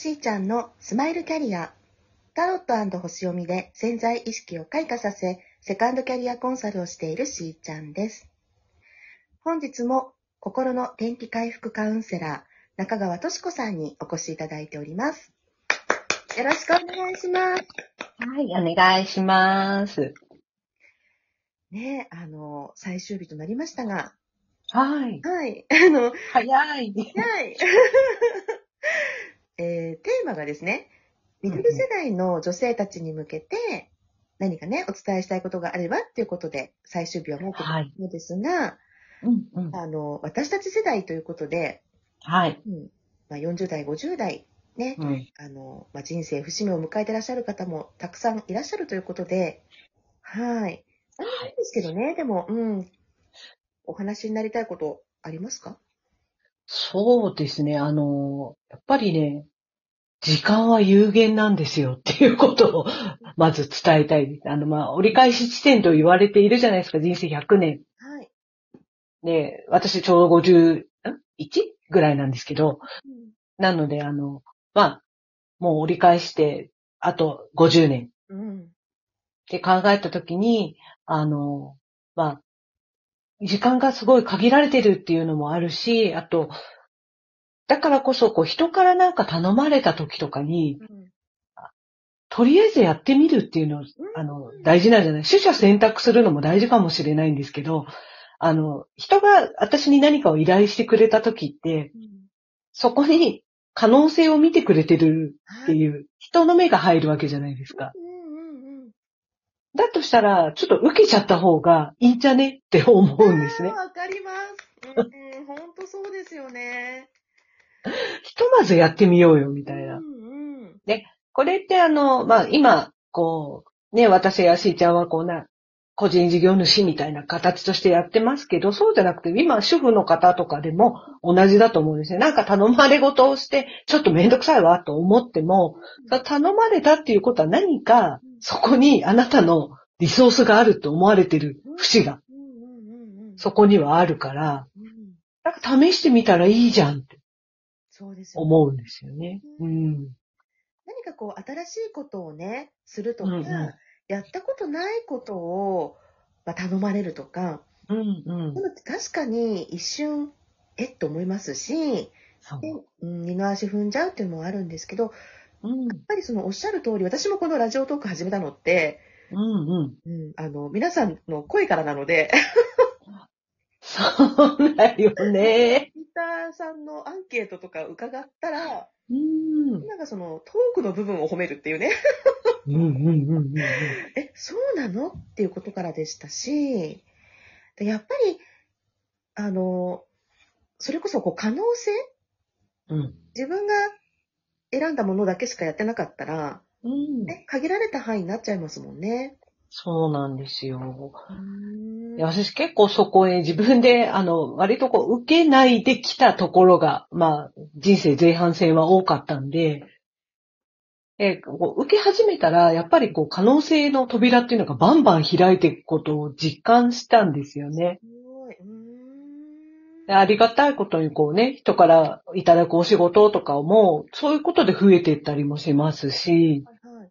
しーちゃんのスマイルキャリア。タロット星読みで潜在意識を開花させ、セカンドキャリアコンサルをしているしーちゃんです。本日も心の天気回復カウンセラー、中川としこさんにお越しいただいております。よろしくお願いします。はい、お願いします。ねあの、最終日となりましたが、はい。はい、あの、早い。はい。えーテーマがですね、ミドル世代の女性たちに向けて、何かね、お伝えしたいことがあればっていうことで、最終日は設けたはい。のですが、うんうん。あの、私たち世代ということで、はい。うんまあ、40代、50代、ね、うん。あの、まあ、人生節目を迎えてらっしゃる方もたくさんいらっしゃるということで、はい。あれなんですけどね、でも、うん、お話になりたいことありますか？そうですね。あの、やっぱりね、時間は有限なんですよっていうことを、まず伝えたい。あの、まあ、折り返し地点と言われているじゃないですか。人生100年。はい。ね、私ちょうど 51? ぐらいなんですけど、うんなので、あの、まあ、もう折り返して、あと50年。うん。って考えたときに、あの、まあ、時間がすごい限られてるっていうのもあるし、あと、だからこそ、こう、人からなんか頼まれた時とかに、うん。とりあえずやってみるっていうの、あの、大事なんじゃない？取捨選択するのも大事かもしれないんですけど、あの、人が私に何かを依頼してくれた時って、そこに可能性を見てくれてるっていう、人の目が入るわけじゃないですか。だとしたら、ちょっと受けちゃった方がいいんじゃねって思うんですね。わかります。うん、本当そうですよね。ひとまずやってみようよ、みたいな。うんうん。これってあの、まあ、今、こう、ね、私やしーちゃんはこうな、個人事業主みたいな形としてやってますけど、そうじゃなくて、今、主婦の方とかでも同じだと思うんですね。なんか頼まれ事をして、ちょっとめんどくさいわと思っても、頼まれたっていうことは何か、そこにあなたのリソースがあると思われてる節が。そこにはあるから、うん。なんか試してみたらいいじゃんってそうですよね。思うんですよね。うん。何かこう、新しいことをね、するとか、うんうんやったことないことを、まあ、頼まれるとか、うんうんで。も確かに一瞬、えっと思いますし、二の足踏んじゃうっていうのもあるんですけど、やうん。っぱりそのおっしゃる通り、私もこのラジオトーク始めたのって、うんうん。うん、あの、皆さんの声からなので、そうだよね。ツイッターさんのアンケートとか伺ったら、うん。なんかそのトークの部分を褒めるっていうね、うんうんうんうん。え、そうなの？っていうことからでしたし、でやっぱり、あの、それこそこう可能性？うん。自分が選んだものだけしかやってなかったら、うん。ね、限られた範囲になっちゃいますもんね。そうなんですよ。私結構そこへ自分で、あの、割とこう、受けないできたところが、まあ、人生前半戦は多かったんで、えこう受け始めたら、やっぱりこう、可能性の扉っていうのがバンバン開いていくことを実感したんですよね。うありがたいことにこうね、人からいただくお仕事とかも、そういうことで増えていったりもしますし、はいはい。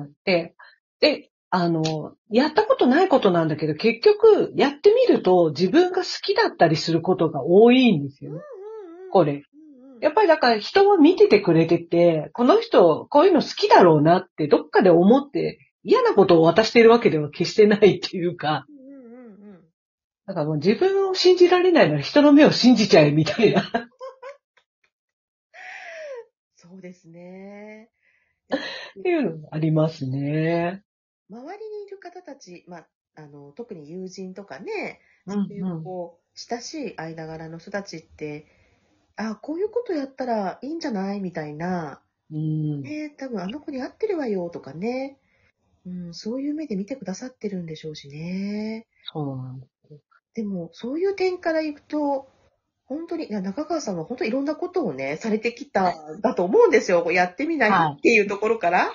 はい。で、で、あの、やったことないことなんだけど、結局、やってみると自分が好きだったりすることが多いんですよね。これ。やっぱりだから人は見ててくれてて、この人、こういうの好きだろうなってどっかで思って、嫌なことを渡しているわけでは決してないっていうか、だからもう自分を信じられないなら人の目を信じちゃえみたいな。そうですね。っていうのがありますね。周りにいる方たち、まあ、あの、特に友人とかね、うそういう、こう、親しい間柄の人たちって、あ、こういうことやったらいいんじゃないみたいな、うん。ね、多分あの子に合ってるわよとかね、うん、そういう目で見てくださってるんでしょうしね。そうなんです。でも、そういう点からいくと、本当に、いや、中川さんは本当いろんなことをね、されてきた、だと思うんですよ。やってみないっていうところから。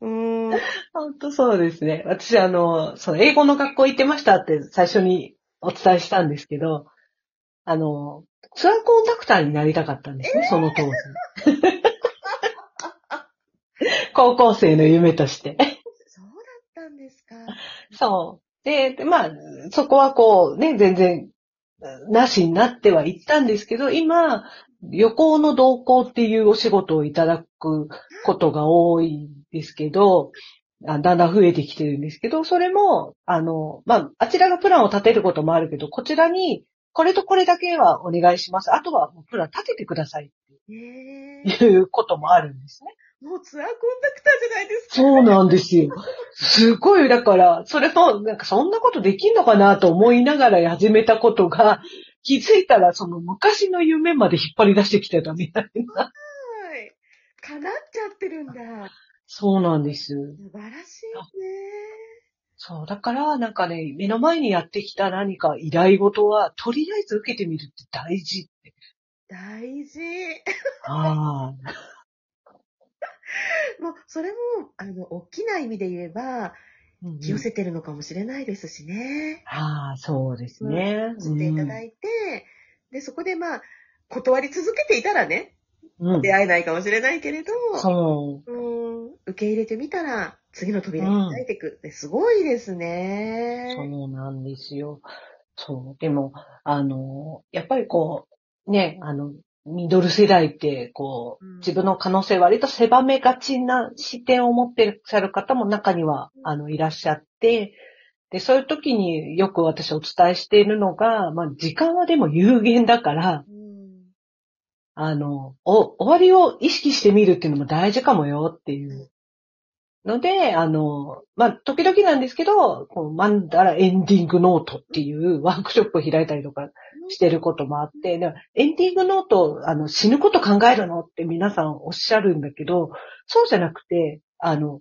うーん。本当そうですね。私、あの、その英語の学校行ってましたって最初にお伝えしたんですけど、あの、ツアーコンダクターになりたかったんですね、その当時。高校生の夢として。そうだったんですか。そう。で、でまあ、そこはこう、ね、全然、なしになってはいったんですけど、今、旅行の同行っていうお仕事をいただくことが多いんですけど、だんだん増えてきてるんですけど、それも、あの、まあ、あちらがプランを立てることもあるけど、こちらに、これとこれだけはお願いします。あとはプラン立ててくださいっていうこともあるんですね。ー、もうツアーコンダクターじゃないですか。そうなんですよ。すごい、だから、それも、なんかそんなことできんのかなと思いながら始めたことが、気づいたらその昔の夢まで引っ張り出してきてたみたいな。はい。叶っちゃってるんだ。そうなんです。素晴らしいね。そう、だから、なんかね、目の前にやってきた何か依頼事は、とりあえず受けてみるって大事って。大事。ああ。もう、それも、あの、大きな意味で言えば、寄せてるのかもしれないですしね。ああ、そうですね。知っていただいて、で、そこでまあ、断り続けていたらね、うん。出会えないかもしれないけれど、そう。うん、受け入れてみたら、次の扉に開いていくってすごいですね。そうなんですよ。そう。でも、あの、やっぱりこう、ね、あの、ミドル世代って、こううん、自分の可能性割と狭めがちな視点を持っていらっしゃる方も中には、あの、いらっしゃって、で、そういう時によく私お伝えしているのが、まあ、時間はでも有限だから、うんあの、お、終わりを意識してみるっていうのも大事かもよっていう。ので、あの、まあ、時々なんですけど、こう、マンダラエンディングノートっていうワークショップを開いたりとかしてることもあって、でもエンディングノート、あの、死ぬこと考えるのって皆さんおっしゃるんだけど、そうじゃなくて、あの、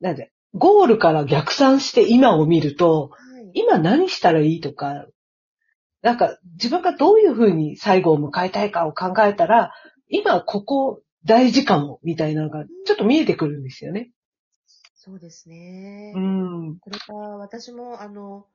なんで、ゴールから逆算して今を見ると、はい。今何したらいいとか、なんか自分がどういうふうに最後を迎えたいかを考えたら、今ここ大事かも、みたいなのがちょっと見えてくるんですよね。そうですね。うん。これから私も、あの、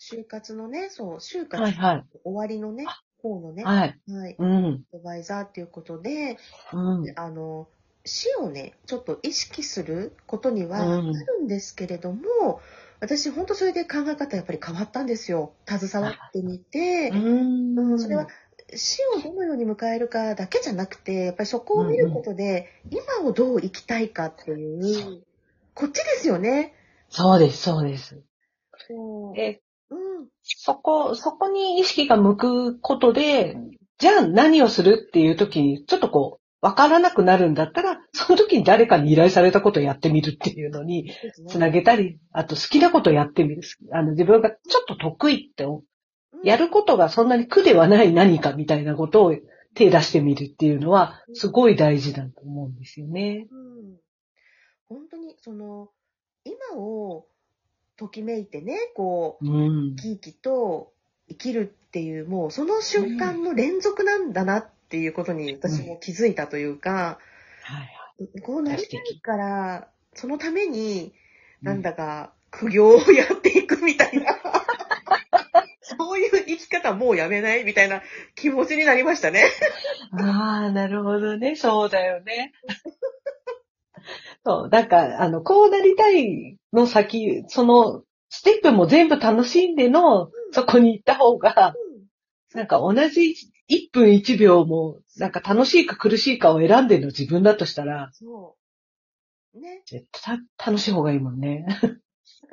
就活のね、そう、就活、はいはい。終わりのね、方のね、はい。はい、うん。アドバイザーっていうことで、うん。あの、死をね、ちょっと意識することにはあうんるんですけれども、私、本当それで考え方やっぱり変わったんですよ。携わってみて、うんうんそれは死をどのように迎えるかだけじゃなくて、やっぱりそこを見ることで、今をどう生きたいかっていう、こっちですよね。そうです、そうです。で、うん。そこ、そこに意識が向くことで、じゃあ何をするっていう時に、ちょっとこう、わからなくなるんだったら、その時に誰かに依頼されたことをやってみるっていうのに、つなげたり、あと好きなことをやってみる。あの、自分がちょっと得意って、やることがそんなに苦ではない何かみたいなことを手出してみるっていうのは、すごい大事だと思うんですよね。うん。本当に、その、今をときめいてね、こう、うん。生き生きと生きるっていう、もうその瞬間の連続なんだなっていうことに私も気づいたというか、はいこうなりたいから、そのために、なんだ。だか苦行をやっていくみたいな、そういう生き方もうやめないみたいな気持ちになりましたね。ああ、なるほどね。そうだよね。そう、なんか、あの、こうなりたいの先、その、ステップも全部楽しんでの、そこに行った方が、なんか同じ1分1秒も、なんか楽しいか苦しいかを選んでるの自分だとしたら、そう。ね。絶対楽しい方がいいもんね。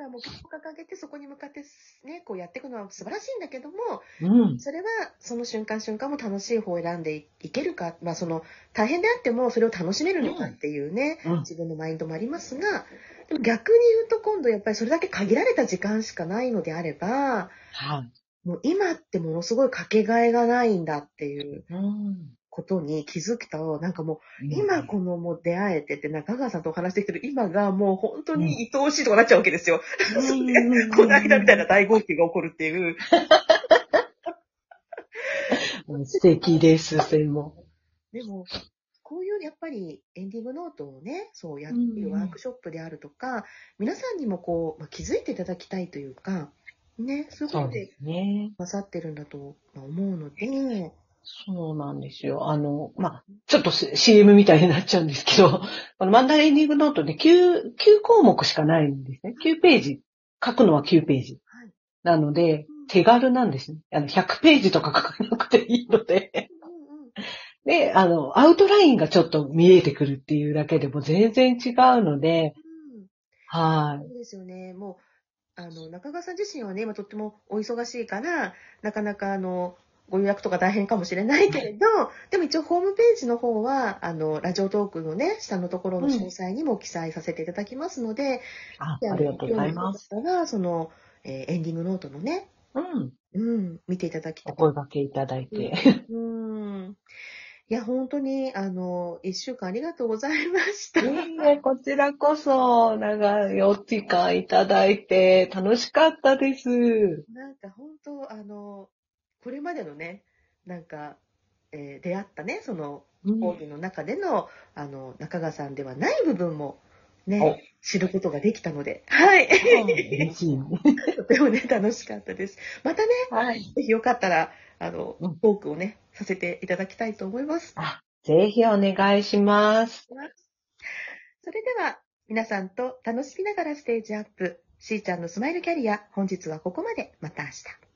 だからもう、掲げてそこに向かってね、こうやっていくのは素晴らしいんだけども、うん。それはその瞬間瞬間も楽しい方を選んでいけるか、まあその大変であってもそれを楽しめるのかっていうね、うん。自分のマインドもありますが、でも逆に言うと今度やっぱりそれだけ限られた時間しかないのであれば、はい。もう今ってものすごいかけがえがないんだっていううん。ことに気づくと、なんかもう今このもう出会えてて中川さんとお話してきてる今がもう本当に愛おしいとかなっちゃうわけですよ。この間みたいな大号泣が起こるっていう。う ん素敵です、それも。でも、こういうやっぱりエンディングノートをね、そうやっているワークショップであるとか、皆さんにもこう、まあ、気づいていただきたいというか、ね、すごいそうですね。混ざってるんだと思うので、そうなんですよ。あの、まあ、ちょっと CM みたいになっちゃうんですけど、このマンダエンディングノートで9、9項目しかないんですね。9ページ。書くのは9ページ。はいなのでうん、手軽なんですね。あの、100ページとか書かなくていいので。で、あの、アウトラインがちょっと見えてくるっていうだけでも全然違うので、うんはい。そうですよね。もう、あの、中川さん自身はね、今とってもお忙しいから、なかなかあの、ご予約とか大変かもしれないけれど、でも一応ホームページの方は、あの、ラジオトークのね、下のところの詳細にも記載させていただきますので、あでありがとうございます。。がその、えーエンディングノートのね、うん。うん、見ていただきたい。お声掛けいただいて。うん。いや、本当に、あの、一週間ありがとうございました。いいえ、こちらこそ、長いお時間いただいて、楽しかったです。なんか本当、あの、これまでのね、なんか、えー出会ったね、その、うん講義の中での、あの、中川さんではない部分も、ね、知ることができたので、はい。嬉しい。とてもね、楽しかったです。またね、はい。ぜひよかったら、あのうん、トークをね、させていただきたいと思います。あ、ぜひお願いします。それでは、皆さんと楽しみながらステージアップ、しーちゃんのスマイルキャリア、本日はここまで。また明日。